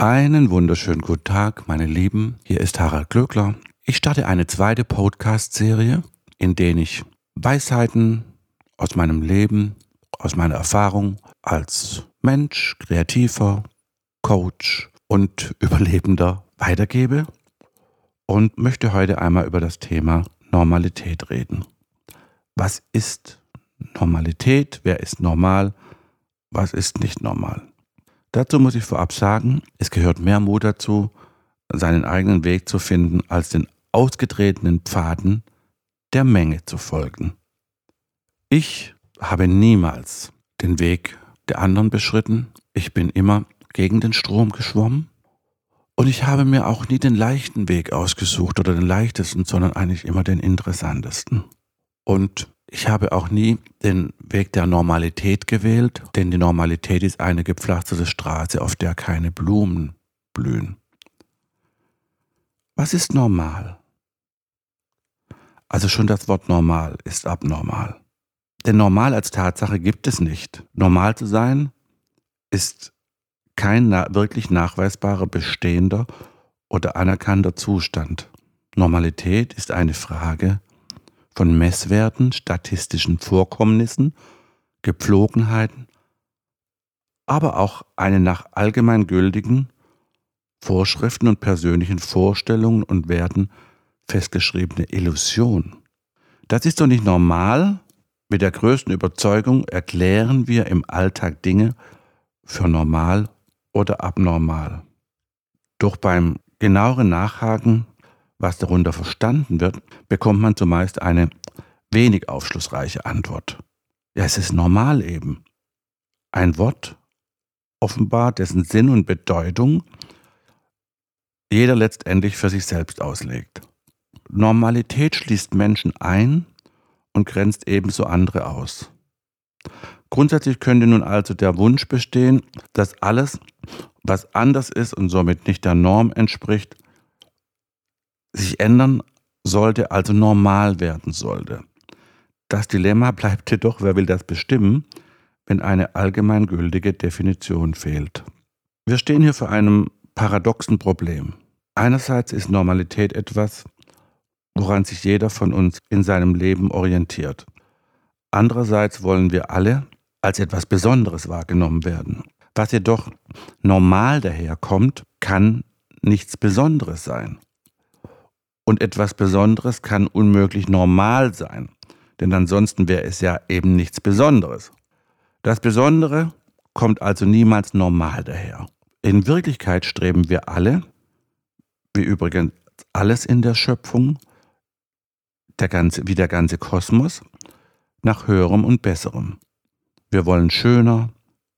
Einen wunderschönen guten Tag, meine Lieben. Hier ist Harald Glöckler. Ich starte eine zweite Podcast-Serie, in der ich Weisheiten aus meinem Leben, aus meiner Erfahrung als Mensch, Kreativer, Coach und Überlebender weitergebe und möchte heute einmal über das Thema Normalität reden. Was ist Normalität? Wer ist normal? Was ist nicht normal? Dazu muss ich vorab sagen, es gehört mehr Mut dazu, seinen eigenen Weg zu finden, als den ausgetretenen Pfaden der Menge zu folgen. Ich habe niemals den Weg der anderen beschritten. Ich bin immer gegen den Strom geschwommen. Und ich habe mir auch nie den leichten Weg ausgesucht oder den leichtesten, sondern eigentlich immer den interessantesten. Und ich habe auch nie den Weg der Normalität gewählt, denn die Normalität ist eine gepflasterte Straße, auf der keine Blumen blühen. Was ist normal? Also schon das Wort normal ist abnormal. Denn normal als Tatsache gibt es nicht. Normal zu sein ist kein wirklich nachweisbarer, bestehender oder anerkannter Zustand. Normalität ist eine Frage von Messwerten, statistischen Vorkommnissen, Gepflogenheiten, aber auch eine nach allgemeingültigen Vorschriften und persönlichen Vorstellungen und Werten festgeschriebene Illusion. Das ist doch nicht normal. Mit der größten Überzeugung erklären wir im Alltag Dinge für normal oder abnormal. Doch beim genaueren Nachhaken was darunter verstanden wird, bekommt man zumeist eine wenig aufschlussreiche Antwort. Ja, es ist normal eben. Ein Wort, offenbar dessen Sinn und Bedeutung jeder letztendlich für sich selbst auslegt. Normalität schließt Menschen ein und grenzt ebenso andere aus. Grundsätzlich könnte nun also der Wunsch bestehen, dass alles, was anders ist und somit nicht der Norm entspricht, sich ändern sollte, also normal werden sollte. Das Dilemma bleibt jedoch, wer will das bestimmen, wenn eine allgemeingültige Definition fehlt. Wir stehen hier vor einem paradoxen Problem. Einerseits ist Normalität etwas, woran sich jeder von uns in seinem Leben orientiert. Andererseits wollen wir alle als etwas Besonderes wahrgenommen werden. Was jedoch normal daherkommt, kann nichts Besonderes sein. Und etwas Besonderes kann unmöglich normal sein, denn ansonsten wäre es ja eben nichts Besonderes. Das Besondere kommt also niemals normal daher. In Wirklichkeit streben wir alle, wie übrigens alles in der Schöpfung, der ganze, wie der ganze Kosmos, nach höherem und besserem. Wir wollen schöner,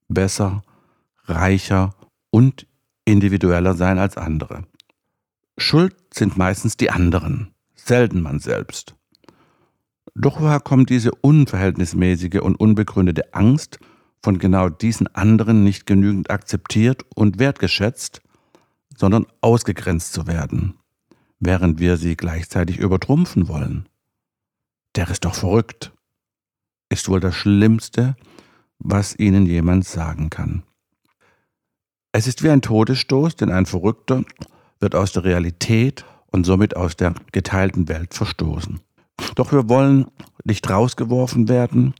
besser, reicher und individueller sein als andere. Schuld sind meistens die anderen, selten man selbst. Doch woher kommt diese unverhältnismäßige und unbegründete Angst, von genau diesen anderen nicht genügend akzeptiert und wertgeschätzt, sondern ausgegrenzt zu werden, während wir sie gleichzeitig übertrumpfen wollen? Der ist doch verrückt, ist wohl das Schlimmste, was ihnen jemand sagen kann. Es ist wie ein Todesstoß, denn ein Verrückter wird aus der Realität und somit aus der geteilten Welt verstoßen. Doch wir wollen nicht rausgeworfen werden,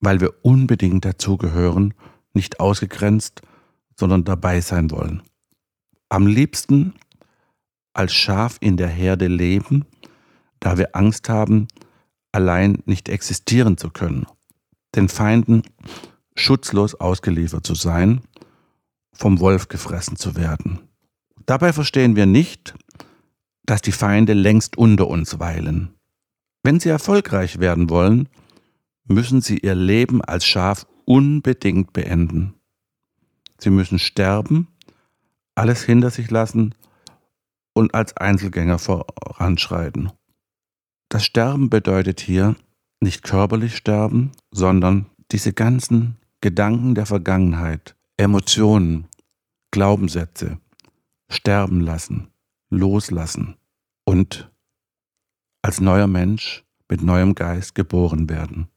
weil wir unbedingt dazugehören, nicht ausgegrenzt, sondern dabei sein wollen. Am liebsten als Schaf in der Herde leben, da wir Angst haben, allein nicht existieren zu können, den Feinden schutzlos ausgeliefert zu sein, vom Wolf gefressen zu werden. Dabei verstehen wir nicht, dass die Feinde längst unter uns weilen. Wenn sie erfolgreich werden wollen, müssen sie ihr Leben als Schaf unbedingt beenden. Sie müssen sterben, alles hinter sich lassen und als Einzelgänger voranschreiten. Das Sterben bedeutet hier nicht körperlich sterben, sondern diese ganzen Gedanken der Vergangenheit, Emotionen, Glaubenssätze, sterben lassen, loslassen und als neuer Mensch mit neuem Geist geboren werden.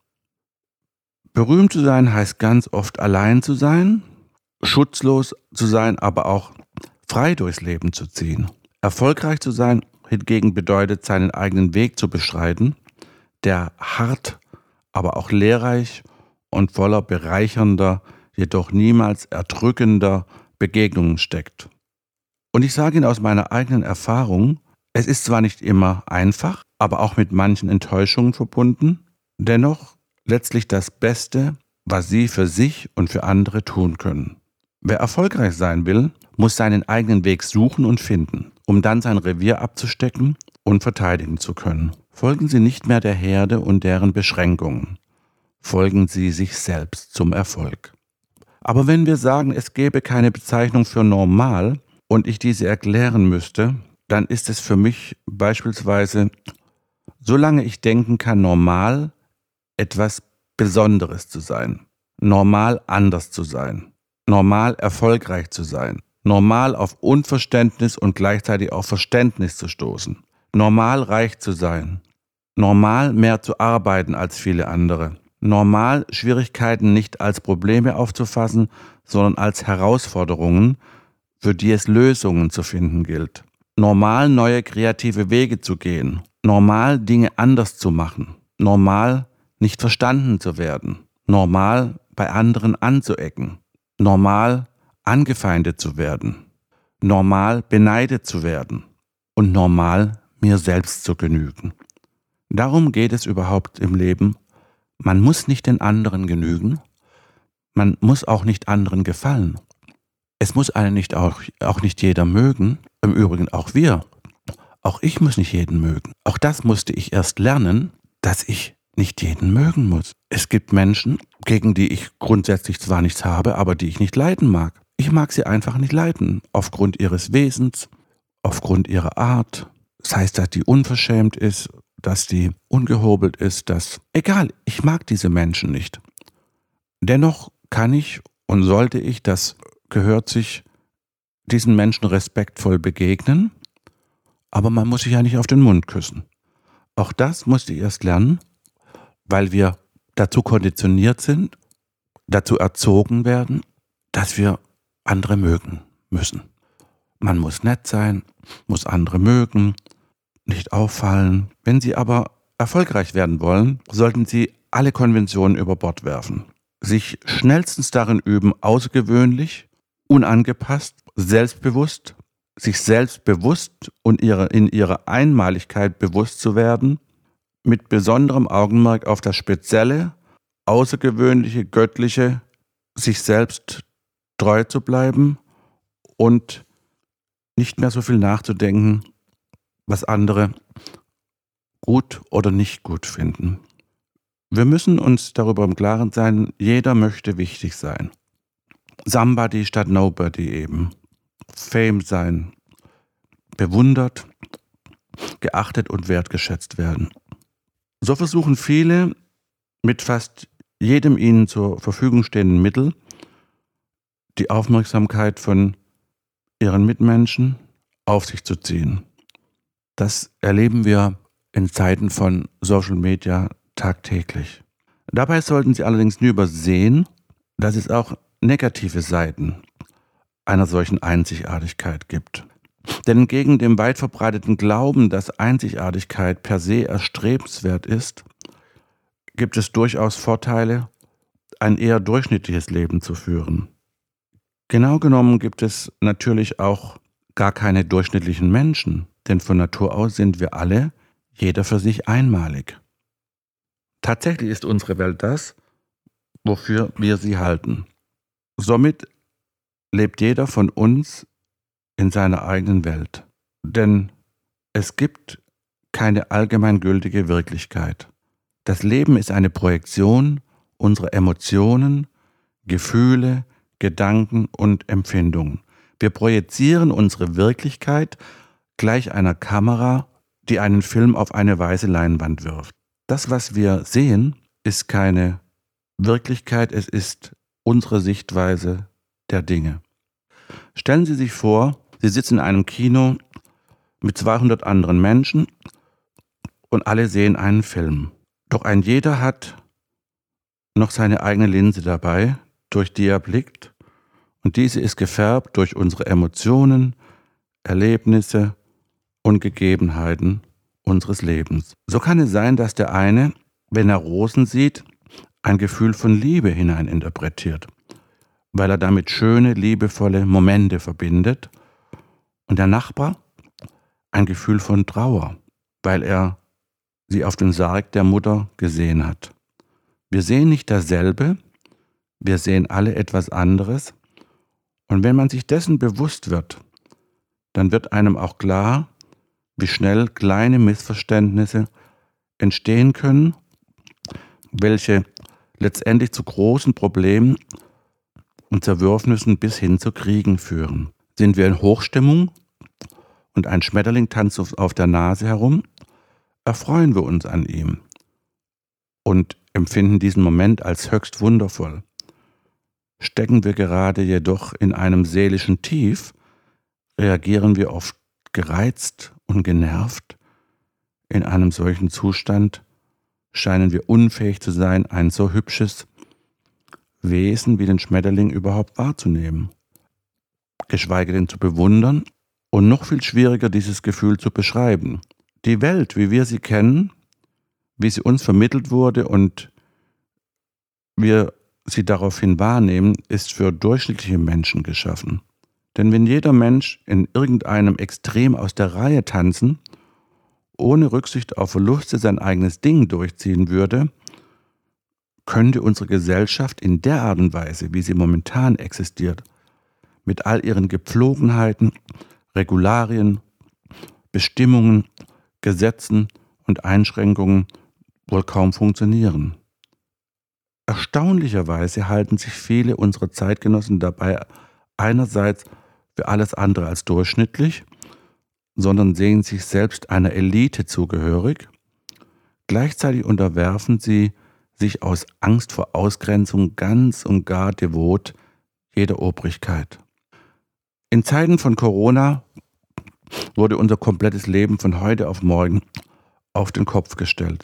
Berühmt zu sein heißt ganz oft allein zu sein, schutzlos zu sein, aber auch frei durchs Leben zu ziehen. Erfolgreich zu sein hingegen bedeutet, seinen eigenen Weg zu beschreiten, der hart, aber auch lehrreich und voller bereichernder, jedoch niemals erdrückender Begegnungen steckt. Und ich sage Ihnen aus meiner eigenen Erfahrung, es ist zwar nicht immer einfach, aber auch mit manchen Enttäuschungen verbunden, dennoch letztlich das Beste, was Sie für sich und für andere tun können. Wer erfolgreich sein will, muss seinen eigenen Weg suchen und finden, um dann sein Revier abzustecken und verteidigen zu können. Folgen Sie nicht mehr der Herde und deren Beschränkungen. Folgen Sie sich selbst zum Erfolg. Aber wenn wir sagen, es gäbe keine Bezeichnung für normal und ich diese erklären müsste, dann ist es für mich beispielsweise, solange ich denken kann, normal etwas Besonderes zu sein, normal anders zu sein, normal erfolgreich zu sein, normal auf Unverständnis und gleichzeitig auf Verständnis zu stoßen, normal reich zu sein, normal mehr zu arbeiten als viele andere, normal Schwierigkeiten nicht als Probleme aufzufassen, sondern als Herausforderungen, für die es Lösungen zu finden gilt, normal neue kreative Wege zu gehen, normal Dinge anders zu machen, normal nicht verstanden zu werden, normal bei anderen anzuecken, normal angefeindet zu werden, normal beneidet zu werden und normal mir selbst zu genügen. Darum geht es überhaupt im Leben. Man muss nicht den anderen genügen, man muss auch nicht anderen gefallen. Es muss einen nicht auch, auch nicht jeder mögen, im Übrigen auch wir. Auch ich muss nicht jeden mögen. Auch das musste ich erst lernen, dass ich nicht jeden mögen muss. Es gibt Menschen, gegen die ich grundsätzlich zwar nichts habe, aber die ich nicht leiden mag. Ich mag sie einfach nicht leiden, aufgrund ihres Wesens, aufgrund ihrer Art. Das heißt, dass die unverschämt ist, dass die ungehobelt ist, dass... Egal, ich mag diese Menschen nicht. Dennoch kann ich und sollte ich, das gehört sich, diesen Menschen respektvoll begegnen, aber man muss sich ja nicht auf den Mund küssen. Auch das musste ich erst lernen weil wir dazu konditioniert sind, dazu erzogen werden, dass wir andere mögen müssen. Man muss nett sein, muss andere mögen, nicht auffallen. Wenn Sie aber erfolgreich werden wollen, sollten Sie alle Konventionen über Bord werfen. Sich schnellstens darin üben, außergewöhnlich, unangepasst, selbstbewusst, sich selbst bewusst und ihre, in ihrer Einmaligkeit bewusst zu werden mit besonderem Augenmerk auf das Spezielle, Außergewöhnliche, Göttliche, sich selbst treu zu bleiben und nicht mehr so viel nachzudenken, was andere gut oder nicht gut finden. Wir müssen uns darüber im Klaren sein, jeder möchte wichtig sein. Somebody statt Nobody eben. Fame sein. Bewundert, geachtet und wertgeschätzt werden. So versuchen viele mit fast jedem ihnen zur Verfügung stehenden Mittel die Aufmerksamkeit von ihren Mitmenschen auf sich zu ziehen. Das erleben wir in Zeiten von Social Media tagtäglich. Dabei sollten Sie allerdings nie übersehen, dass es auch negative Seiten einer solchen Einzigartigkeit gibt. Denn entgegen dem weit verbreiteten Glauben, dass Einzigartigkeit per se erstrebenswert ist, gibt es durchaus Vorteile, ein eher durchschnittliches Leben zu führen. Genau genommen gibt es natürlich auch gar keine durchschnittlichen Menschen, denn von Natur aus sind wir alle, jeder für sich einmalig. Tatsächlich ist unsere Welt das, wofür wir sie halten. Somit lebt jeder von uns in seiner eigenen Welt. Denn es gibt keine allgemeingültige Wirklichkeit. Das Leben ist eine Projektion unserer Emotionen, Gefühle, Gedanken und Empfindungen. Wir projizieren unsere Wirklichkeit gleich einer Kamera, die einen Film auf eine weiße Leinwand wirft. Das, was wir sehen, ist keine Wirklichkeit, es ist unsere Sichtweise der Dinge. Stellen Sie sich vor, Sie sitzen in einem Kino mit 200 anderen Menschen und alle sehen einen Film. Doch ein jeder hat noch seine eigene Linse dabei, durch die er blickt, und diese ist gefärbt durch unsere Emotionen, Erlebnisse und Gegebenheiten unseres Lebens. So kann es sein, dass der eine, wenn er Rosen sieht, ein Gefühl von Liebe hineininterpretiert, weil er damit schöne, liebevolle Momente verbindet, und der Nachbar? Ein Gefühl von Trauer, weil er sie auf dem Sarg der Mutter gesehen hat. Wir sehen nicht dasselbe, wir sehen alle etwas anderes, und wenn man sich dessen bewusst wird, dann wird einem auch klar, wie schnell kleine Missverständnisse entstehen können, welche letztendlich zu großen Problemen und Zerwürfnissen bis hin zu Kriegen führen. Sind wir in Hochstimmung und ein Schmetterling tanzt auf der Nase herum, erfreuen wir uns an ihm und empfinden diesen Moment als höchst wundervoll. Stecken wir gerade jedoch in einem seelischen Tief, reagieren wir oft gereizt und genervt. In einem solchen Zustand scheinen wir unfähig zu sein, ein so hübsches Wesen wie den Schmetterling überhaupt wahrzunehmen, geschweige denn zu bewundern und noch viel schwieriger dieses Gefühl zu beschreiben. Die Welt, wie wir sie kennen, wie sie uns vermittelt wurde und wir sie daraufhin wahrnehmen, ist für durchschnittliche Menschen geschaffen. Denn wenn jeder Mensch in irgendeinem Extrem aus der Reihe tanzen, ohne Rücksicht auf Verluste sein eigenes Ding durchziehen würde, könnte unsere Gesellschaft in der Art und Weise, wie sie momentan existiert, mit all ihren Gepflogenheiten, Regularien, Bestimmungen, Gesetzen und Einschränkungen wohl kaum funktionieren. Erstaunlicherweise halten sich viele unserer Zeitgenossen dabei einerseits für alles andere als durchschnittlich, sondern sehen sich selbst einer Elite zugehörig, gleichzeitig unterwerfen sie sich aus Angst vor Ausgrenzung ganz und gar devot jeder Obrigkeit. In Zeiten von Corona wurde unser komplettes Leben von heute auf morgen auf den Kopf gestellt.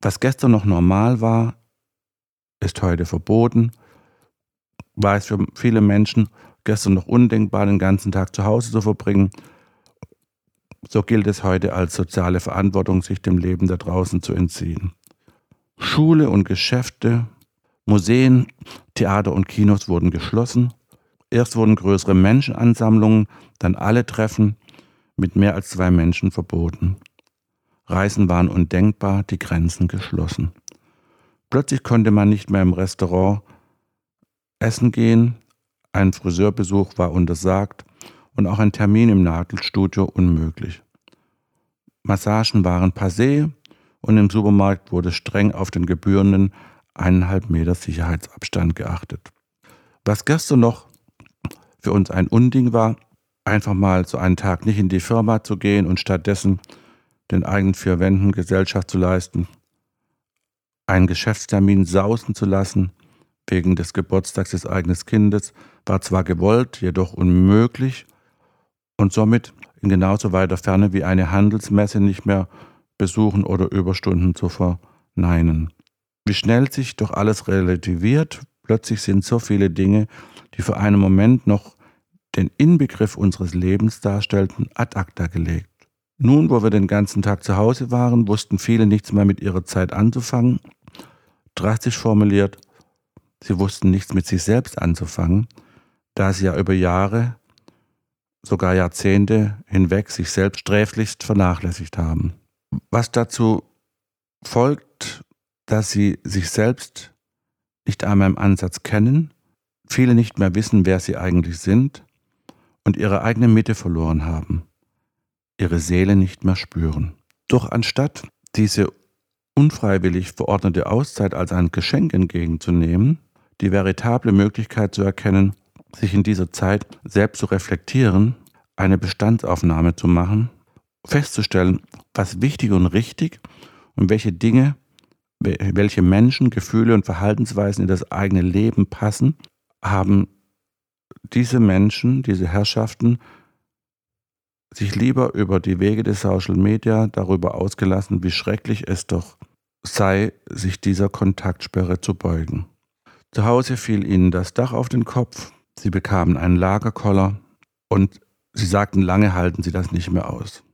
Was gestern noch normal war, ist heute verboten, war es für viele Menschen gestern noch undenkbar, den ganzen Tag zu Hause zu verbringen. So gilt es heute als soziale Verantwortung, sich dem Leben da draußen zu entziehen. Schule und Geschäfte, Museen, Theater und Kinos wurden geschlossen. Erst wurden größere Menschenansammlungen, dann alle Treffen mit mehr als zwei Menschen verboten. Reisen waren undenkbar, die Grenzen geschlossen. Plötzlich konnte man nicht mehr im Restaurant essen gehen, ein Friseurbesuch war untersagt und auch ein Termin im Nagelstudio unmöglich. Massagen waren passé und im Supermarkt wurde streng auf den gebührenden eineinhalb Meter Sicherheitsabstand geachtet. Was gestern noch für uns ein Unding war, einfach mal so einen Tag nicht in die Firma zu gehen und stattdessen den eigenen vier Wänden Gesellschaft zu leisten, einen Geschäftstermin sausen zu lassen, wegen des Geburtstags des eigenen Kindes, war zwar gewollt, jedoch unmöglich und somit in genauso weiter Ferne wie eine Handelsmesse nicht mehr besuchen oder Überstunden zu verneinen. Wie schnell sich doch alles relativiert, plötzlich sind so viele Dinge, die für einen Moment noch den Inbegriff unseres Lebens darstellten, ad acta gelegt. Nun, wo wir den ganzen Tag zu Hause waren, wussten viele nichts mehr mit ihrer Zeit anzufangen. Drastisch formuliert, sie wussten nichts mit sich selbst anzufangen, da sie ja über Jahre, sogar Jahrzehnte hinweg sich selbst sträflichst vernachlässigt haben. Was dazu folgt, dass sie sich selbst nicht einmal im Ansatz kennen, viele nicht mehr wissen, wer sie eigentlich sind und ihre eigene Mitte verloren haben, ihre Seele nicht mehr spüren. Doch anstatt diese unfreiwillig verordnete Auszeit als ein Geschenk entgegenzunehmen, die veritable Möglichkeit zu erkennen, sich in dieser Zeit selbst zu reflektieren, eine Bestandsaufnahme zu machen, festzustellen, was wichtig und richtig und welche Dinge, welche Menschen, Gefühle und Verhaltensweisen in das eigene Leben passen, haben diese Menschen, diese Herrschaften sich lieber über die Wege des Social Media darüber ausgelassen, wie schrecklich es doch sei, sich dieser Kontaktsperre zu beugen. Zu Hause fiel ihnen das Dach auf den Kopf, sie bekamen einen Lagerkoller und Sie sagten, lange halten Sie das nicht mehr aus.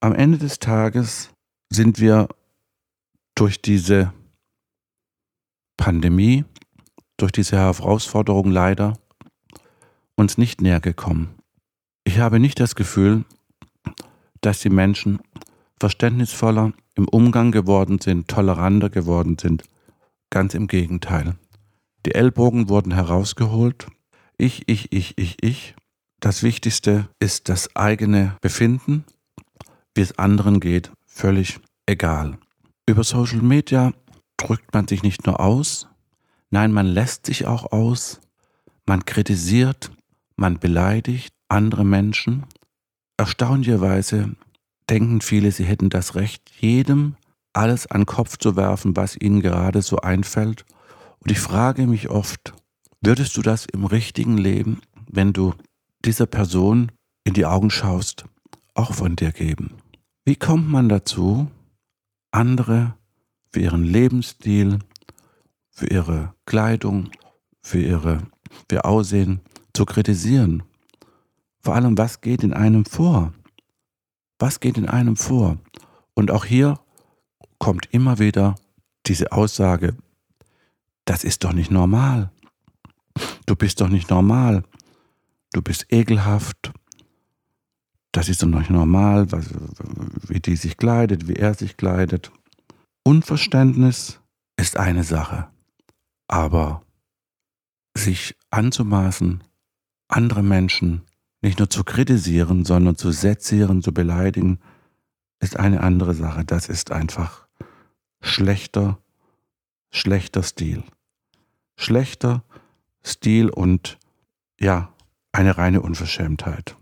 Am Ende des Tages sind wir durch diese Pandemie, durch diese Herausforderung leider uns nicht näher gekommen. Ich habe nicht das Gefühl, dass die Menschen verständnisvoller im Umgang geworden sind, toleranter geworden sind. Ganz im Gegenteil. Die Ellbogen wurden herausgeholt. Ich, ich, ich, ich, ich. Das Wichtigste ist das eigene Befinden. Wie es anderen geht, völlig egal. Über Social Media drückt man sich nicht nur aus, nein, man lässt sich auch aus, man kritisiert, man beleidigt andere Menschen. Erstaunlicherweise denken viele, sie hätten das Recht, jedem alles an den Kopf zu werfen, was ihnen gerade so einfällt. Und ich frage mich oft, würdest du das im richtigen Leben, wenn du dieser Person in die Augen schaust, auch von dir geben? Wie kommt man dazu, andere für ihren Lebensstil, für ihre Kleidung, für, ihre, für ihr Aussehen zu kritisieren? Vor allem, was geht in einem vor? Was geht in einem vor? Und auch hier kommt immer wieder diese Aussage, das ist doch nicht normal. Du bist doch nicht normal. Du bist ekelhaft. Das ist doch nicht normal, was, wie die sich kleidet, wie er sich kleidet. Unverständnis ist eine Sache. Aber sich anzumaßen, andere Menschen nicht nur zu kritisieren, sondern zu sezieren, zu beleidigen, ist eine andere Sache. Das ist einfach schlechter, schlechter Stil. Schlechter Stil und ja, eine reine Unverschämtheit.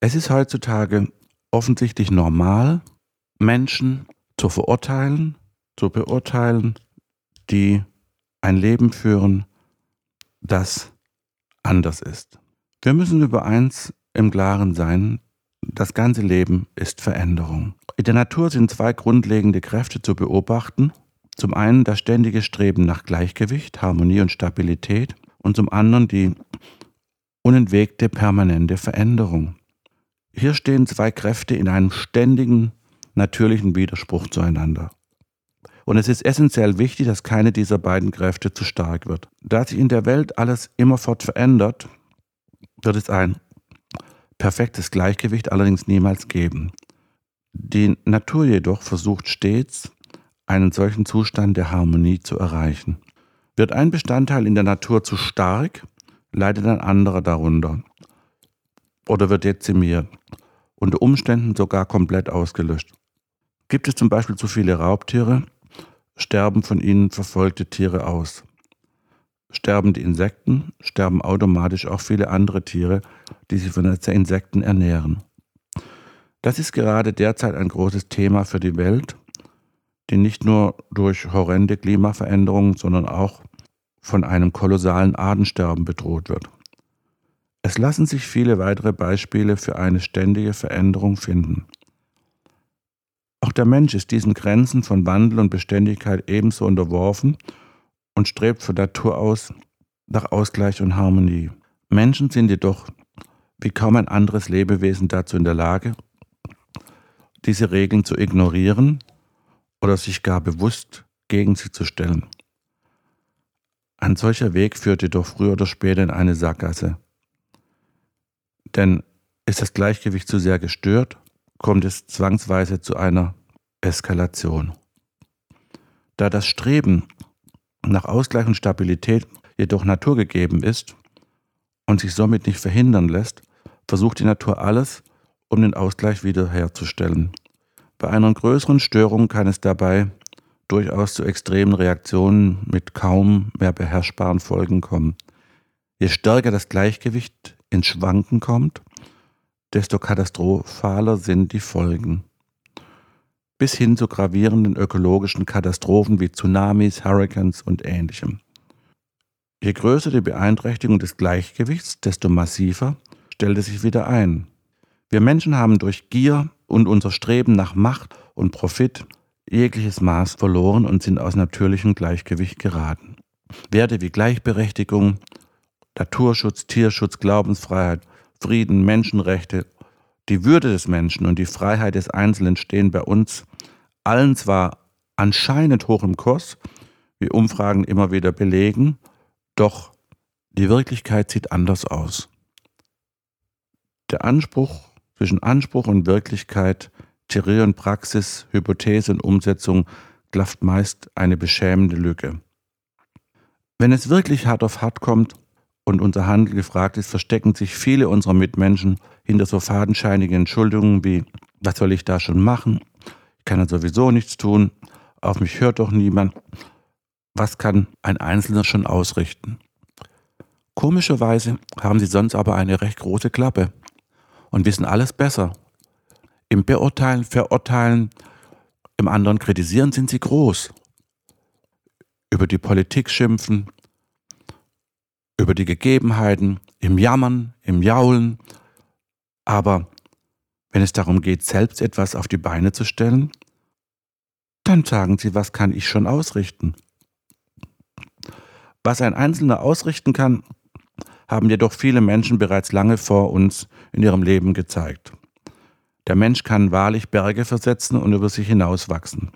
Es ist heutzutage offensichtlich normal, Menschen zu verurteilen, zu beurteilen, die ein Leben führen, das anders ist. Wir müssen über eins im Klaren sein, das ganze Leben ist Veränderung. In der Natur sind zwei grundlegende Kräfte zu beobachten. Zum einen das ständige Streben nach Gleichgewicht, Harmonie und Stabilität und zum anderen die unentwegte permanente Veränderung. Hier stehen zwei Kräfte in einem ständigen, natürlichen Widerspruch zueinander. Und es ist essentiell wichtig, dass keine dieser beiden Kräfte zu stark wird. Da sich in der Welt alles immerfort verändert, wird es ein perfektes Gleichgewicht allerdings niemals geben. Die Natur jedoch versucht stets, einen solchen Zustand der Harmonie zu erreichen. Wird ein Bestandteil in der Natur zu stark, leidet ein anderer darunter oder wird dezimiert, unter Umständen sogar komplett ausgelöscht. Gibt es zum Beispiel zu viele Raubtiere, sterben von ihnen verfolgte Tiere aus. Sterben die Insekten, sterben automatisch auch viele andere Tiere, die sich von den Insekten ernähren. Das ist gerade derzeit ein großes Thema für die Welt, die nicht nur durch horrende Klimaveränderungen, sondern auch von einem kolossalen Artensterben bedroht wird. Es lassen sich viele weitere Beispiele für eine ständige Veränderung finden. Auch der Mensch ist diesen Grenzen von Wandel und Beständigkeit ebenso unterworfen und strebt von Natur aus nach Ausgleich und Harmonie. Menschen sind jedoch wie kaum ein anderes Lebewesen dazu in der Lage, diese Regeln zu ignorieren oder sich gar bewusst gegen sie zu stellen. Ein solcher Weg führt jedoch früher oder später in eine Sackgasse. Denn ist das Gleichgewicht zu sehr gestört, kommt es zwangsweise zu einer Eskalation. Da das Streben nach Ausgleich und Stabilität jedoch naturgegeben ist und sich somit nicht verhindern lässt, versucht die Natur alles, um den Ausgleich wiederherzustellen. Bei einer größeren Störung kann es dabei durchaus zu extremen Reaktionen mit kaum mehr beherrschbaren Folgen kommen. Je stärker das Gleichgewicht ins Schwanken kommt, desto katastrophaler sind die Folgen bis hin zu gravierenden ökologischen Katastrophen wie Tsunamis, Hurricanes und ähnlichem. Je größer die Beeinträchtigung des Gleichgewichts, desto massiver stellt es sich wieder ein. Wir Menschen haben durch Gier und unser Streben nach Macht und Profit jegliches Maß verloren und sind aus natürlichem Gleichgewicht geraten. Werte wie Gleichberechtigung, Naturschutz, Tierschutz, Glaubensfreiheit, Frieden, Menschenrechte, die Würde des Menschen und die Freiheit des Einzelnen stehen bei uns allen zwar anscheinend hoch im Kurs, wie Umfragen immer wieder belegen, doch die Wirklichkeit sieht anders aus. Der Anspruch zwischen Anspruch und Wirklichkeit, Theorie und Praxis, Hypothese und Umsetzung klafft meist eine beschämende Lücke. Wenn es wirklich hart auf hart kommt und unser Handel gefragt ist, verstecken sich viele unserer Mitmenschen hinter so fadenscheinigen Entschuldigungen wie, was soll ich da schon machen? Ich kann ja sowieso nichts tun, auf mich hört doch niemand. Was kann ein Einzelner schon ausrichten? Komischerweise haben sie sonst aber eine recht große Klappe und wissen alles besser. Im Beurteilen, Verurteilen, im anderen kritisieren sind sie groß. Über die Politik schimpfen, über die Gegebenheiten, im Jammern, im Jaulen. Aber wenn es darum geht, selbst etwas auf die Beine zu stellen, dann sagen sie, was kann ich schon ausrichten? Was ein Einzelner ausrichten kann, haben jedoch viele Menschen bereits lange vor uns in ihrem Leben gezeigt. Der Mensch kann wahrlich Berge versetzen und über sich hinauswachsen.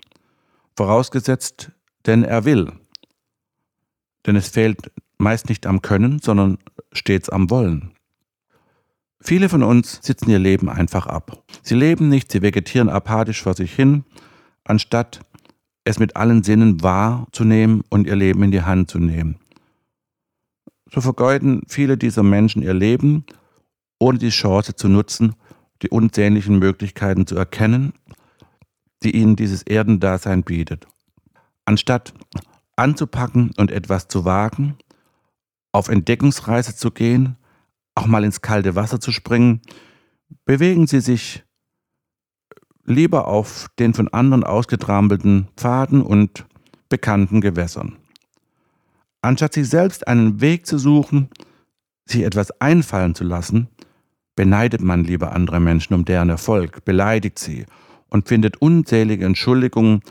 Vorausgesetzt, denn er will. Denn es fehlt meist nicht am Können, sondern stets am Wollen. Viele von uns sitzen ihr Leben einfach ab. Sie leben nicht, sie vegetieren apathisch vor sich hin, anstatt es mit allen Sinnen wahrzunehmen und ihr Leben in die Hand zu nehmen. So vergeuden viele dieser Menschen ihr Leben, ohne die Chance zu nutzen, die unzähligen Möglichkeiten zu erkennen, die ihnen dieses Erdendasein bietet. Anstatt anzupacken und etwas zu wagen, auf Entdeckungsreise zu gehen, auch mal ins kalte Wasser zu springen, bewegen sie sich lieber auf den von anderen ausgetrampelten Pfaden und bekannten Gewässern. Anstatt sich selbst einen Weg zu suchen, sich etwas einfallen zu lassen, beneidet man lieber andere Menschen um deren Erfolg, beleidigt sie und findet unzählige Entschuldigungen,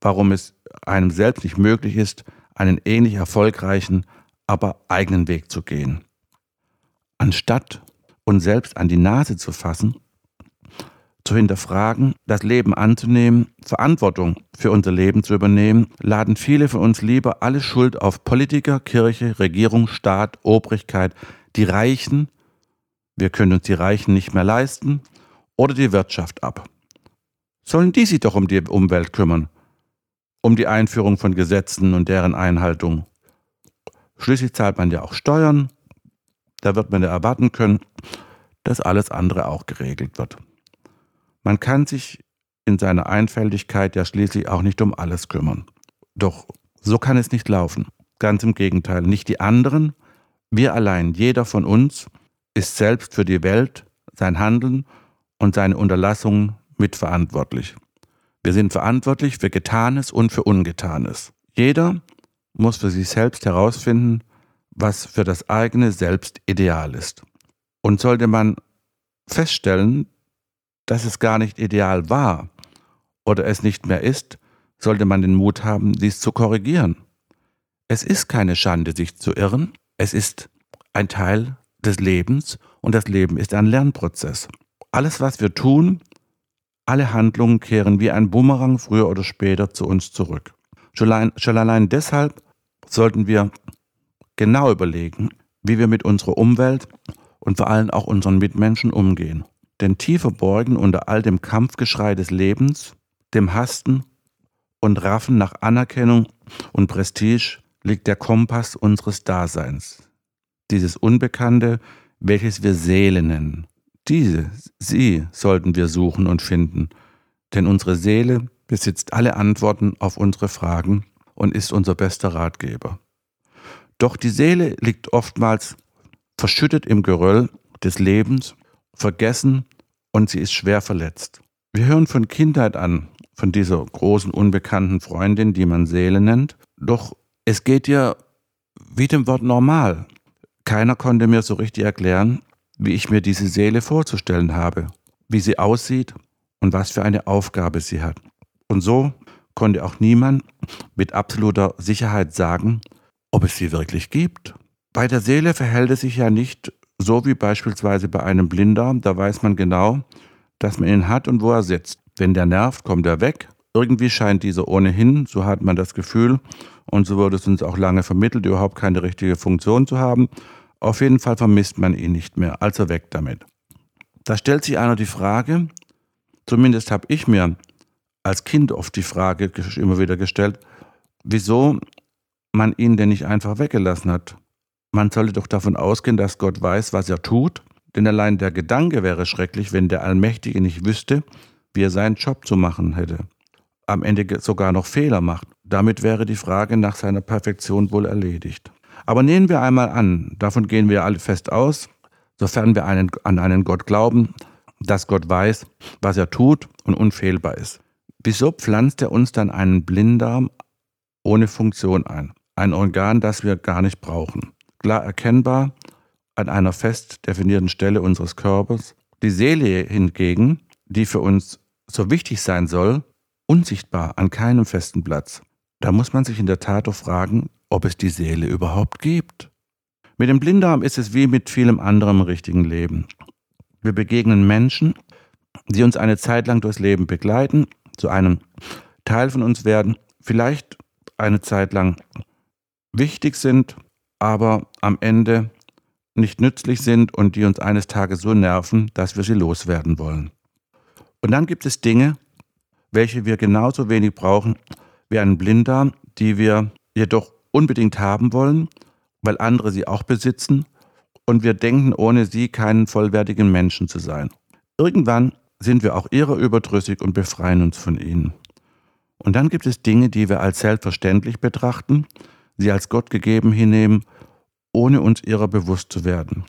warum es einem selbst nicht möglich ist, einen ähnlich erfolgreichen, aber eigenen Weg zu gehen. Anstatt uns selbst an die Nase zu fassen zu hinterfragen, das Leben anzunehmen, Verantwortung für unser Leben zu übernehmen, laden viele von uns lieber alle Schuld auf Politiker, Kirche, Regierung, Staat, Obrigkeit, die Reichen, wir können uns die Reichen nicht mehr leisten, oder die Wirtschaft ab. Sollen die sich doch um die Umwelt kümmern, um die Einführung von Gesetzen und deren Einhaltung. Schließlich zahlt man ja auch Steuern, da wird man ja erwarten können, dass alles andere auch geregelt wird. Man kann sich in seiner Einfältigkeit ja schließlich auch nicht um alles kümmern. Doch so kann es nicht laufen. Ganz im Gegenteil, nicht die anderen, wir allein, jeder von uns ist selbst für die Welt, sein Handeln und seine Unterlassungen mitverantwortlich. Wir sind verantwortlich für Getanes und für Ungetanes. Jeder muss für sich selbst herausfinden, was für das eigene Selbst ideal ist. Und sollte man feststellen, dass es gar nicht ideal war oder es nicht mehr ist, sollte man den Mut haben, dies zu korrigieren. Es ist keine Schande, sich zu irren, es ist ein Teil des Lebens und das Leben ist ein Lernprozess. Alles, was wir tun, alle Handlungen kehren wie ein Bumerang früher oder später zu uns zurück. Schon allein, schon allein deshalb sollten wir genau überlegen, wie wir mit unserer Umwelt und vor allem auch unseren Mitmenschen umgehen. Denn tief verborgen unter all dem Kampfgeschrei des Lebens, dem Hasten und Raffen nach Anerkennung und Prestige liegt der Kompass unseres Daseins. Dieses Unbekannte, welches wir Seele nennen. Diese, sie sollten wir suchen und finden, denn unsere Seele besitzt alle Antworten auf unsere Fragen und ist unser bester Ratgeber. Doch die Seele liegt oftmals verschüttet im Geröll des Lebens vergessen und sie ist schwer verletzt. Wir hören von Kindheit an von dieser großen unbekannten Freundin, die man Seele nennt, doch es geht ihr wie dem Wort normal. Keiner konnte mir so richtig erklären, wie ich mir diese Seele vorzustellen habe, wie sie aussieht und was für eine Aufgabe sie hat. Und so konnte auch niemand mit absoluter Sicherheit sagen, ob es sie wirklich gibt. Bei der Seele verhält es sich ja nicht So wie beispielsweise bei einem Blinddarm, da weiß man genau, dass man ihn hat und wo er sitzt. Wenn der nervt, kommt er weg. Irgendwie scheint dieser ohnehin, so hat man das Gefühl, und so wurde es uns auch lange vermittelt, überhaupt keine richtige Funktion zu haben. Auf jeden Fall vermisst man ihn nicht mehr, also weg damit. Da stellt sich einer die Frage, zumindest habe ich mir als Kind oft die Frage immer wieder gestellt, wieso man ihn denn nicht einfach weggelassen hat. Man sollte doch davon ausgehen, dass Gott weiß, was er tut, denn allein der Gedanke wäre schrecklich, wenn der Allmächtige nicht wüsste, wie er seinen Job zu machen hätte. Am Ende sogar noch Fehler macht. Damit wäre die Frage nach seiner Perfektion wohl erledigt. Aber nehmen wir einmal an, davon gehen wir alle fest aus, sofern wir einen, an einen Gott glauben, dass Gott weiß, was er tut und unfehlbar ist. Wieso pflanzt er uns dann einen Blinddarm ohne Funktion ein? Ein Organ, das wir gar nicht brauchen. Klar erkennbar an einer fest definierten Stelle unseres Körpers. Die Seele hingegen, die für uns so wichtig sein soll, unsichtbar an keinem festen Platz. Da muss man sich in der Tat doch fragen, ob es die Seele überhaupt gibt. Mit dem Blinddarm ist es wie mit vielem anderem im richtigen Leben. Wir begegnen Menschen, die uns eine Zeit lang durchs Leben begleiten, zu einem Teil von uns werden, vielleicht eine Zeit lang wichtig sind, aber am Ende nicht nützlich sind und die uns eines Tages so nerven, dass wir sie loswerden wollen. Und dann gibt es Dinge, welche wir genauso wenig brauchen wie einen Blinddarm, die wir jedoch unbedingt haben wollen, weil andere sie auch besitzen und wir denken, ohne sie keinen vollwertigen Menschen zu sein. Irgendwann sind wir auch ihrer überdrüssig und befreien uns von ihnen. Und dann gibt es Dinge, die wir als selbstverständlich betrachten, sie als Gott gegeben hinnehmen, ohne uns ihrer bewusst zu werden.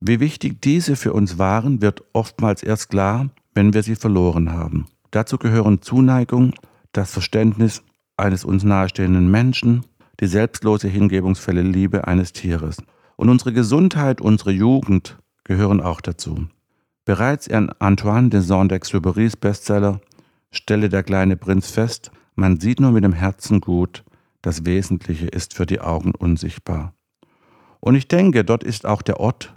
Wie wichtig diese für uns waren, wird oftmals erst klar, wenn wir sie verloren haben. Dazu gehören Zuneigung, das Verständnis eines uns nahestehenden Menschen, die selbstlose hingebungsvolle Liebe eines Tieres. Und unsere Gesundheit, unsere Jugend gehören auch dazu. Bereits in Antoine de Saint-Exupéry's Bestseller stelle der kleine Prinz fest, man sieht nur mit dem Herzen gut, das Wesentliche ist für die Augen unsichtbar. Und ich denke, dort ist auch der Ort,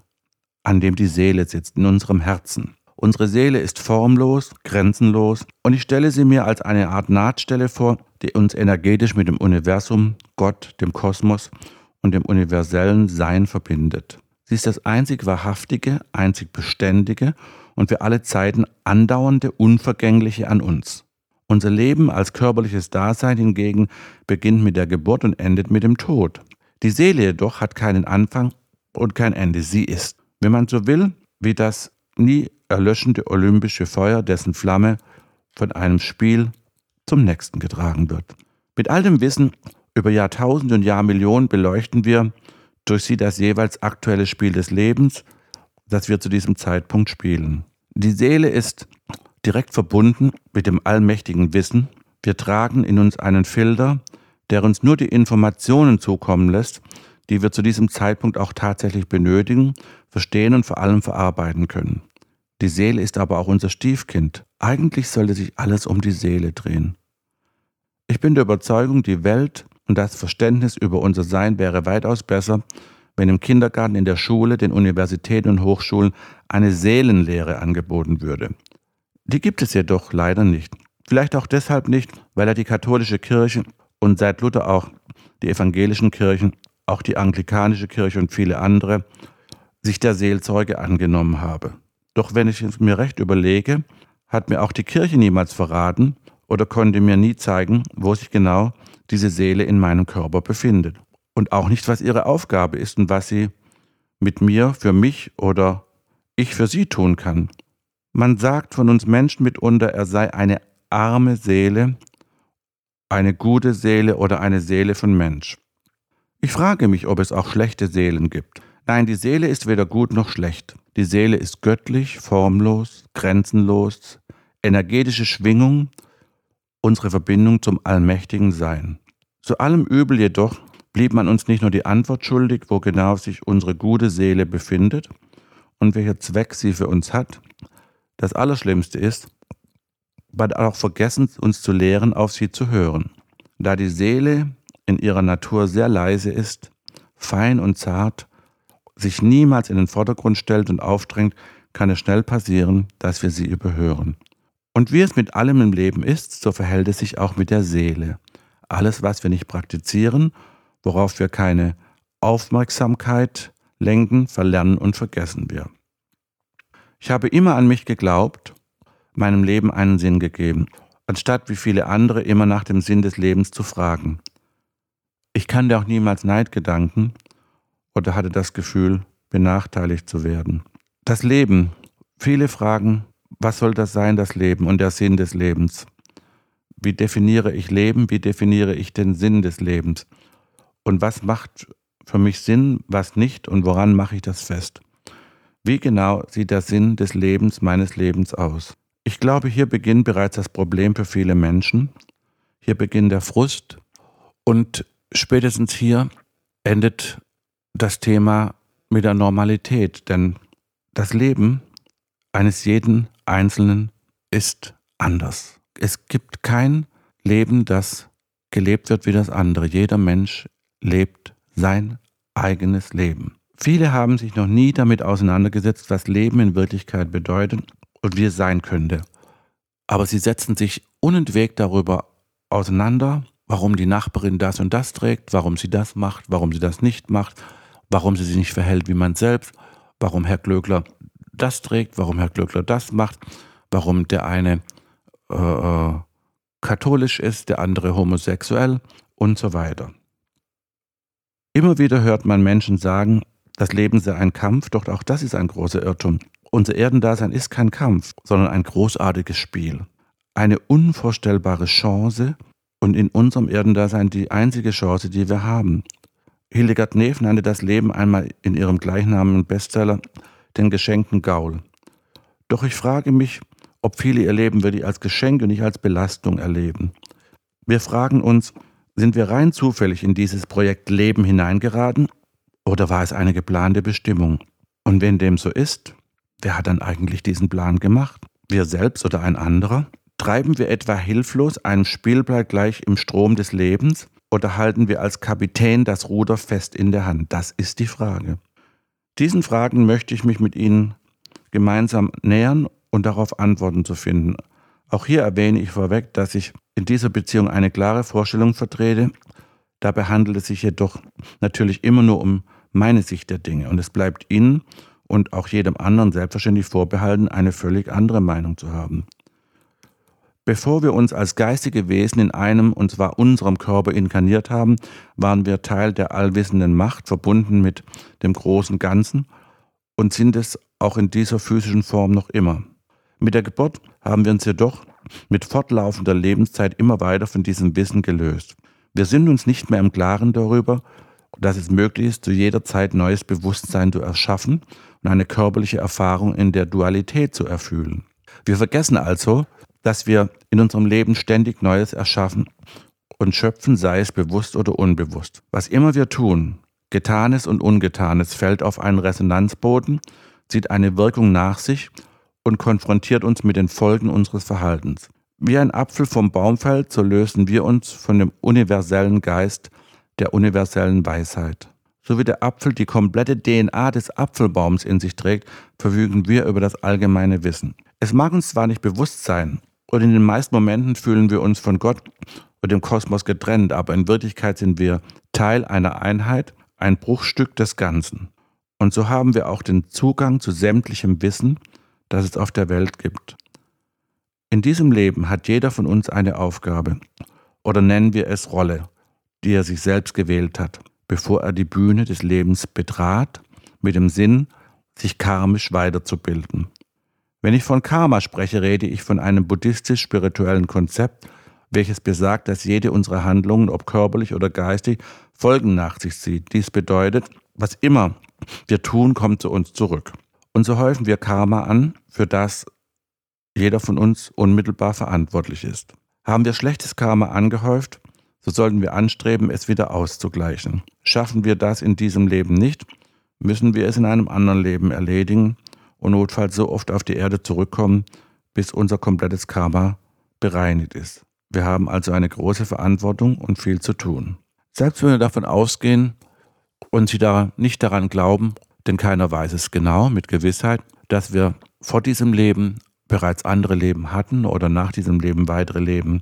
an dem die Seele sitzt, in unserem Herzen. Unsere Seele ist formlos, grenzenlos und ich stelle sie mir als eine Art Nahtstelle vor, die uns energetisch mit dem Universum, Gott, dem Kosmos und dem universellen Sein verbindet. Sie ist das einzig Wahrhaftige, einzig Beständige und für alle Zeiten andauernde, unvergängliche an uns. Unser Leben als körperliches Dasein hingegen beginnt mit der Geburt und endet mit dem Tod. Die Seele jedoch hat keinen Anfang und kein Ende. Sie ist, wenn man so will, wie das nie erlöschende olympische Feuer, dessen Flamme von einem Spiel zum nächsten getragen wird. Mit all dem Wissen über Jahrtausende und Jahrmillionen beleuchten wir durch sie das jeweils aktuelle Spiel des Lebens, das wir zu diesem Zeitpunkt spielen. Die Seele ist direkt verbunden mit dem allmächtigen Wissen. Wir tragen in uns einen Filter, der uns nur die Informationen zukommen lässt, die wir zu diesem Zeitpunkt auch tatsächlich benötigen, verstehen und vor allem verarbeiten können. Die Seele ist aber auch unser Stiefkind. Eigentlich sollte sich alles um die Seele drehen. Ich bin der Überzeugung, die Welt und das Verständnis über unser Sein wäre weitaus besser, wenn im Kindergarten, in der Schule, den Universitäten und Hochschulen eine Seelenlehre angeboten würde. Die gibt es jedoch leider nicht. Vielleicht auch deshalb nicht, weil er die katholische Kirche und seit Luther auch die evangelischen Kirchen, auch die anglikanische Kirche und viele andere sich der Seelsorge angenommen habe. Doch wenn ich es mir recht überlege, hat mir auch die Kirche niemals verraten oder konnte mir nie zeigen, wo sich genau diese Seele in meinem Körper befindet. Und auch nicht, was ihre Aufgabe ist und was sie mit mir, für mich oder ich für sie tun kann. Man sagt von uns Menschen mitunter, er sei eine arme Seele, eine gute Seele oder eine Seele von Mensch. Ich frage mich, ob es auch schlechte Seelen gibt. Nein, die Seele ist weder gut noch schlecht. Die Seele ist göttlich, formlos, grenzenlos, energetische Schwingung, unsere Verbindung zum allmächtigen Sein. Zu allem Übel jedoch blieb man uns nicht nur die Antwort schuldig, wo genau sich unsere gute Seele befindet und welcher Zweck sie für uns hat. Das Allerschlimmste ist, man auch vergessen, uns zu lehren, auf sie zu hören. Da die Seele in ihrer Natur sehr leise ist, fein und zart, sich niemals in den Vordergrund stellt und aufdrängt, kann es schnell passieren, dass wir sie überhören. Und wie es mit allem im Leben ist, so verhält es sich auch mit der Seele. Alles, was wir nicht praktizieren, worauf wir keine Aufmerksamkeit lenken, verlernen und vergessen wir. Ich habe immer an mich geglaubt, meinem Leben einen Sinn gegeben, anstatt wie viele andere immer nach dem Sinn des Lebens zu fragen. Ich kannte auch niemals Neidgedanken oder hatte das Gefühl, benachteiligt zu werden. Das Leben. Viele fragen, was soll das sein, das Leben und der Sinn des Lebens? Wie definiere ich Leben? Wie definiere ich den Sinn des Lebens? Und was macht für mich Sinn, was nicht und woran mache ich das fest? Wie genau sieht der Sinn des Lebens meines Lebens aus? Ich glaube, hier beginnt bereits das Problem für viele Menschen. Hier beginnt der Frust und spätestens hier endet das Thema mit der Normalität, denn das Leben eines jeden Einzelnen ist anders. Es gibt kein Leben, das gelebt wird wie das andere. Jeder Mensch lebt sein eigenes Leben. Viele haben sich noch nie damit auseinandergesetzt, was Leben in Wirklichkeit bedeutet und wie es sein könnte. Aber sie setzen sich unentwegt darüber auseinander, warum die Nachbarin das und das trägt, warum sie das macht, warum sie das nicht macht, warum sie sich nicht verhält wie man selbst, warum Herr Glöckler das trägt, warum Herr Glöckler das macht, warum der eine äh, äh, katholisch ist, der andere homosexuell und so weiter. Immer wieder hört man Menschen sagen, das Leben sei ein Kampf, doch auch das ist ein großer Irrtum. Unser Erdendasein ist kein Kampf, sondern ein großartiges Spiel. Eine unvorstellbare Chance und in unserem Erdendasein die einzige Chance, die wir haben. Hildegard Neff nannte das Leben einmal in ihrem gleichnamigen Bestseller den geschenkten Gaul. Doch ich frage mich, ob viele ihr Leben wirklich als Geschenk und nicht als Belastung erleben. Wir fragen uns, sind wir rein zufällig in dieses Projekt Leben hineingeraten oder war es eine geplante Bestimmung? Und wenn dem so ist, wer hat dann eigentlich diesen Plan gemacht? Wir selbst oder ein anderer? Treiben wir etwa hilflos einem Spielball gleich im Strom des Lebens oder halten wir als Kapitän das Ruder fest in der Hand? Das ist die Frage. Diesen Fragen möchte ich mich mit Ihnen gemeinsam nähern und darauf Antworten zu finden. Auch hier erwähne ich vorweg, dass ich in dieser Beziehung eine klare Vorstellung vertrete. Dabei handelt es sich jedoch natürlich immer nur um meine Sicht der Dinge und es bleibt Ihnen und auch jedem anderen selbstverständlich vorbehalten, eine völlig andere Meinung zu haben. Bevor wir uns als geistige Wesen in einem, und zwar unserem Körper inkarniert haben, waren wir Teil der allwissenden Macht, verbunden mit dem großen Ganzen und sind es auch in dieser physischen Form noch immer. Mit der Geburt haben wir uns jedoch mit fortlaufender Lebenszeit immer weiter von diesem Wissen gelöst. Wir sind uns nicht mehr im Klaren darüber, dass es möglich ist, zu jeder Zeit neues Bewusstsein zu erschaffen und eine körperliche Erfahrung in der Dualität zu erfüllen. Wir vergessen also, dass wir in unserem Leben ständig Neues erschaffen und schöpfen, sei es bewusst oder unbewusst. Was immer wir tun, Getanes und Ungetanes fällt auf einen Resonanzboden, zieht eine Wirkung nach sich und konfrontiert uns mit den Folgen unseres Verhaltens. Wie ein Apfel vom Baum fällt, so lösen wir uns von dem universellen Geist der universellen Weisheit. So wie der Apfel die komplette DNA des Apfelbaums in sich trägt, verfügen wir über das allgemeine Wissen. Es mag uns zwar nicht bewusst sein, und in den meisten Momenten fühlen wir uns von Gott und dem Kosmos getrennt, aber in Wirklichkeit sind wir Teil einer Einheit, ein Bruchstück des Ganzen. Und so haben wir auch den Zugang zu sämtlichem Wissen, das es auf der Welt gibt. In diesem Leben hat jeder von uns eine Aufgabe, oder nennen wir es Rolle, die er sich selbst gewählt hat, bevor er die Bühne des Lebens betrat, mit dem Sinn, sich karmisch weiterzubilden. Wenn ich von Karma spreche, rede ich von einem buddhistisch-spirituellen Konzept, welches besagt, dass jede unserer Handlungen, ob körperlich oder geistig, Folgen nach sich zieht. Dies bedeutet, was immer wir tun, kommt zu uns zurück. Und so häufen wir Karma an, für das jeder von uns unmittelbar verantwortlich ist. Haben wir schlechtes Karma angehäuft, so sollten wir anstreben, es wieder auszugleichen. Schaffen wir das in diesem Leben nicht, müssen wir es in einem anderen Leben erledigen und notfalls so oft auf die Erde zurückkommen, bis unser komplettes Karma bereinigt ist. Wir haben also eine große Verantwortung und viel zu tun. Selbst wenn wir davon ausgehen und Sie da nicht daran glauben, denn keiner weiß es genau mit Gewissheit, dass wir vor diesem Leben bereits andere Leben hatten oder nach diesem Leben weitere Leben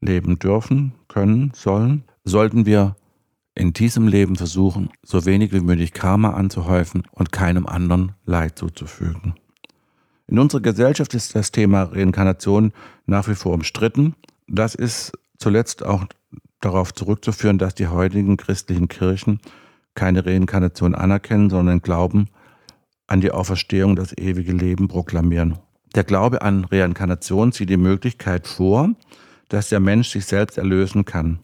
leben dürfen, können, sollen, sollten wir in diesem Leben versuchen, so wenig wie möglich Karma anzuhäufen und keinem anderen Leid zuzufügen. In unserer Gesellschaft ist das Thema Reinkarnation nach wie vor umstritten. Das ist zuletzt auch darauf zurückzuführen, dass die heutigen christlichen Kirchen keine Reinkarnation anerkennen, sondern glauben an die Auferstehung, das ewige Leben proklamieren. Der Glaube an Reinkarnation sieht die Möglichkeit vor, dass der Mensch sich selbst erlösen kann.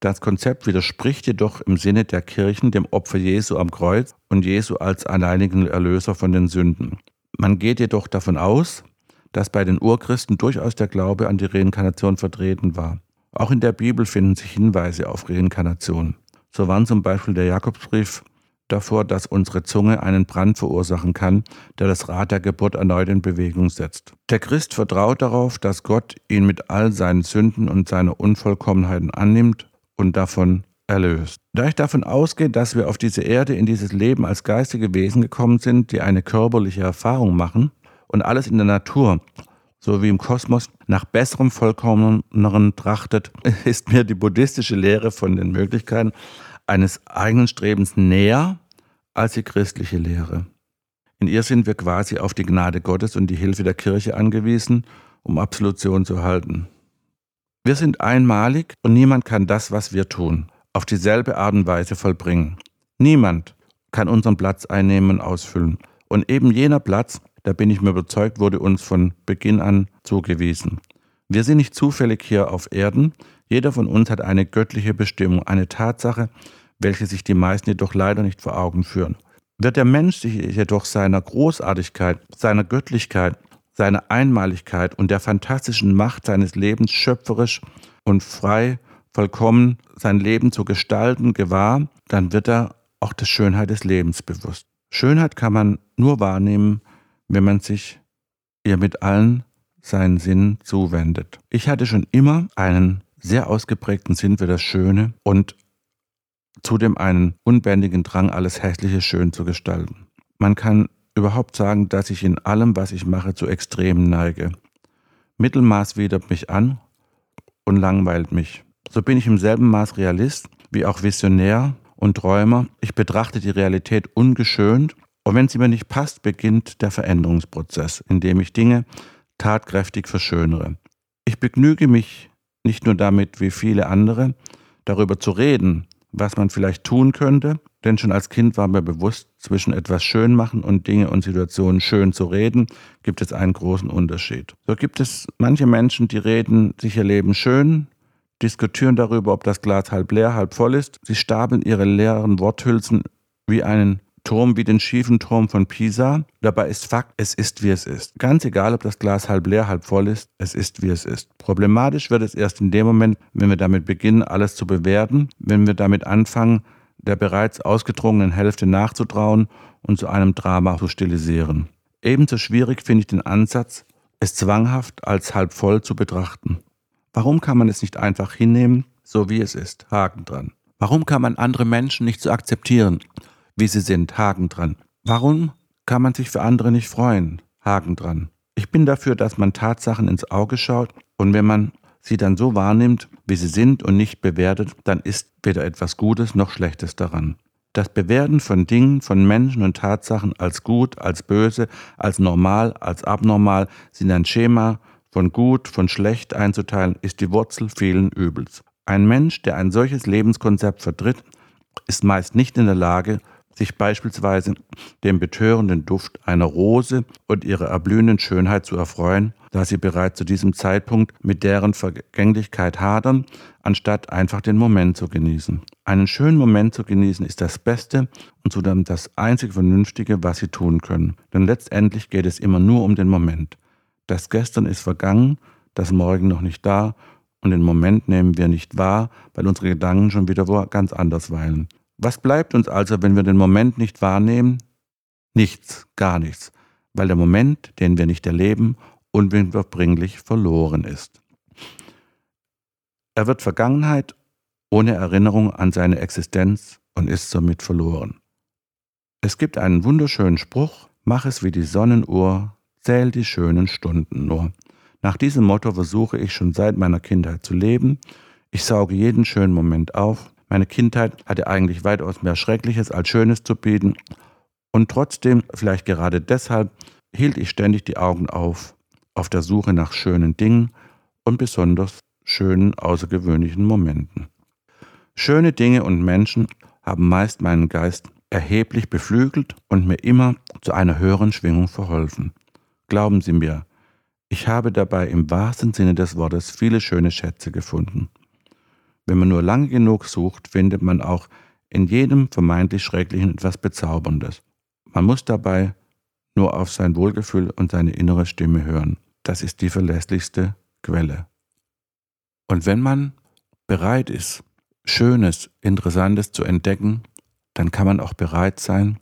Das Konzept widerspricht jedoch im Sinne der Kirchen dem Opfer Jesu am Kreuz und Jesu als alleinigen Erlöser von den Sünden. Man geht jedoch davon aus, dass bei den Urchristen durchaus der Glaube an die Reinkarnation vertreten war. Auch in der Bibel finden sich Hinweise auf Reinkarnation. So warnt zum Beispiel der Jakobsbrief davor, dass unsere Zunge einen Brand verursachen kann, der das Rad der Geburt erneut in Bewegung setzt. Der Christ vertraut darauf, dass Gott ihn mit all seinen Sünden und seiner Unvollkommenheiten annimmt und davon erlöst. Da ich davon ausgehe, dass wir auf diese Erde in dieses Leben als geistige Wesen gekommen sind, die eine körperliche Erfahrung machen und alles in der Natur so wie im Kosmos nach besserem, vollkommeneren trachtet, ist mir die buddhistische Lehre von den Möglichkeiten eines eigenen Strebens näher als die christliche Lehre. In ihr sind wir quasi auf die Gnade Gottes und die Hilfe der Kirche angewiesen, um Absolution zu halten. Wir sind einmalig und niemand kann das, was wir tun, auf dieselbe Art und Weise vollbringen. Niemand kann unseren Platz einnehmen und ausfüllen. Und eben jener Platz, da bin ich mir überzeugt, wurde uns von Beginn an zugewiesen. Wir sind nicht zufällig hier auf Erden, jeder von uns hat eine göttliche Bestimmung, eine Tatsache, welche sich die meisten jedoch leider nicht vor Augen führen. Wird der Mensch sich jedoch seiner Großartigkeit, seiner Göttlichkeit, seiner Einmaligkeit und der fantastischen Macht seines Lebens schöpferisch und frei, vollkommen sein Leben zu gestalten gewahr, dann wird er auch der Schönheit des Lebens bewusst. Schönheit kann man nur wahrnehmen, wenn man sich ihr mit allen seinen Sinnen zuwendet. Ich hatte schon immer einen sehr ausgeprägten Sinn für das Schöne und zudem einen unbändigen Drang, alles Hässliche schön zu gestalten. Man kann überhaupt sagen, dass ich in allem, was ich mache, zu Extremen neige. Mittelmaß widert mich an und langweilt mich. So bin ich im selben Maß Realist wie auch Visionär und Träumer. Ich betrachte die Realität ungeschönt und wenn sie mir nicht passt, beginnt der Veränderungsprozess, in dem ich Dinge tatkräftig verschönere. Ich begnüge mich nicht nur damit wie viele andere, darüber zu reden, was man vielleicht tun könnte, denn schon als Kind war mir bewusst, zwischen etwas schön machen und Dinge und Situationen schön zu reden, gibt es einen großen Unterschied. So gibt es manche Menschen, die reden sich ihr Leben schön, diskutieren darüber, ob das Glas halb leer, halb voll ist. Sie stapeln ihre leeren Worthülsen wie einen Turm wie den schiefen Turm von Pisa. Dabei ist Fakt, es ist wie es ist. Ganz egal, ob das Glas halb leer, halb voll ist, es ist wie es ist. Problematisch wird es erst in dem Moment, wenn wir damit beginnen, alles zu bewerten, wenn wir damit anfangen, der bereits ausgedrungenen Hälfte nachzutrauen und zu einem Drama zu stilisieren. Ebenso schwierig finde ich den Ansatz, es zwanghaft als halb voll zu betrachten. Warum kann man es nicht einfach hinnehmen, so wie es ist? Haken dran. Warum kann man andere Menschen nicht so akzeptieren, wie sie sind, Haken dran. Warum kann man sich für andere nicht freuen? Haken dran. Ich bin dafür, dass man Tatsachen ins Auge schaut und wenn man sie dann so wahrnimmt, wie sie sind und nicht bewertet, dann ist weder etwas Gutes noch Schlechtes daran. Das Bewerten von Dingen, von Menschen und Tatsachen als gut, als böse, als normal, als abnormal, sind ein Schema von gut, von schlecht einzuteilen, ist die Wurzel vielen Übels. Ein Mensch, der ein solches Lebenskonzept vertritt, ist meist nicht in der Lage, sich beispielsweise dem betörenden Duft einer Rose und ihrer erblühenden Schönheit zu erfreuen, da sie bereits zu diesem Zeitpunkt mit deren Vergänglichkeit hadern, anstatt einfach den Moment zu genießen. Einen schönen Moment zu genießen ist das Beste und zudem das einzig Vernünftige, was sie tun können. Denn letztendlich geht es immer nur um den Moment. Das Gestern ist vergangen, das Morgen noch nicht da und den Moment nehmen wir nicht wahr, weil unsere Gedanken schon wieder wo ganz anders weilen. Was bleibt uns also, wenn wir den Moment nicht wahrnehmen? Nichts, gar nichts, weil der Moment, den wir nicht erleben, unwiederbringlich verloren ist. Er wird Vergangenheit ohne Erinnerung an seine Existenz und ist somit verloren. Es gibt einen wunderschönen Spruch, mach es wie die Sonnenuhr, zähl die schönen Stunden nur. Nach diesem Motto versuche ich schon seit meiner Kindheit zu leben. Ich sauge jeden schönen Moment auf. Meine Kindheit hatte eigentlich weitaus mehr Schreckliches als Schönes zu bieten. Und trotzdem, vielleicht gerade deshalb, hielt ich ständig die Augen auf, auf der Suche nach schönen Dingen und besonders schönen, außergewöhnlichen Momenten. Schöne Dinge und Menschen haben meist meinen Geist erheblich beflügelt und mir immer zu einer höheren Schwingung verholfen. Glauben Sie mir, ich habe dabei im wahrsten Sinne des Wortes viele schöne Schätze gefunden. Wenn man nur lange genug sucht, findet man auch in jedem vermeintlich Schrecklichen etwas Bezauberndes. Man muss dabei nur auf sein Wohlgefühl und seine innere Stimme hören. Das ist die verlässlichste Quelle. Und wenn man bereit ist, Schönes, Interessantes zu entdecken, dann kann man auch bereit sein,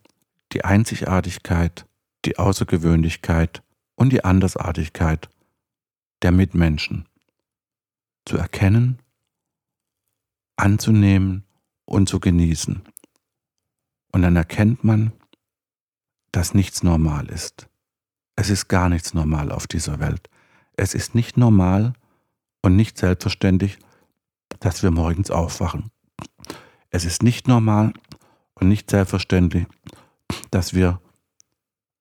die Einzigartigkeit, die Außergewöhnlichkeit und die Andersartigkeit der Mitmenschen zu erkennen, anzunehmen und zu genießen. Und dann erkennt man, dass nichts normal ist. Es ist gar nichts normal auf dieser Welt. Es ist nicht normal und nicht selbstverständlich, dass wir morgens aufwachen. Es ist nicht normal und nicht selbstverständlich, dass wir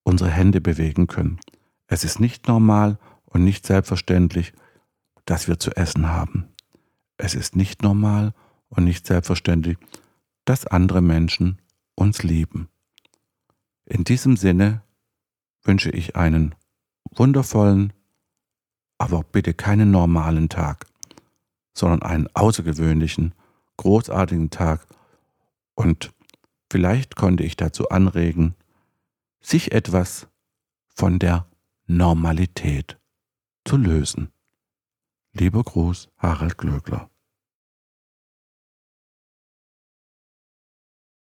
unsere Hände bewegen können. Es ist nicht normal und nicht selbstverständlich, dass wir zu essen haben. Es ist nicht normal und nicht selbstverständlich, dass andere Menschen uns lieben. In diesem Sinne wünsche ich einen wundervollen, aber bitte keinen normalen Tag, sondern einen außergewöhnlichen, großartigen Tag und vielleicht konnte ich dazu anregen, sich etwas von der Normalität zu lösen. Lieber Gruß, Harald Glöckler.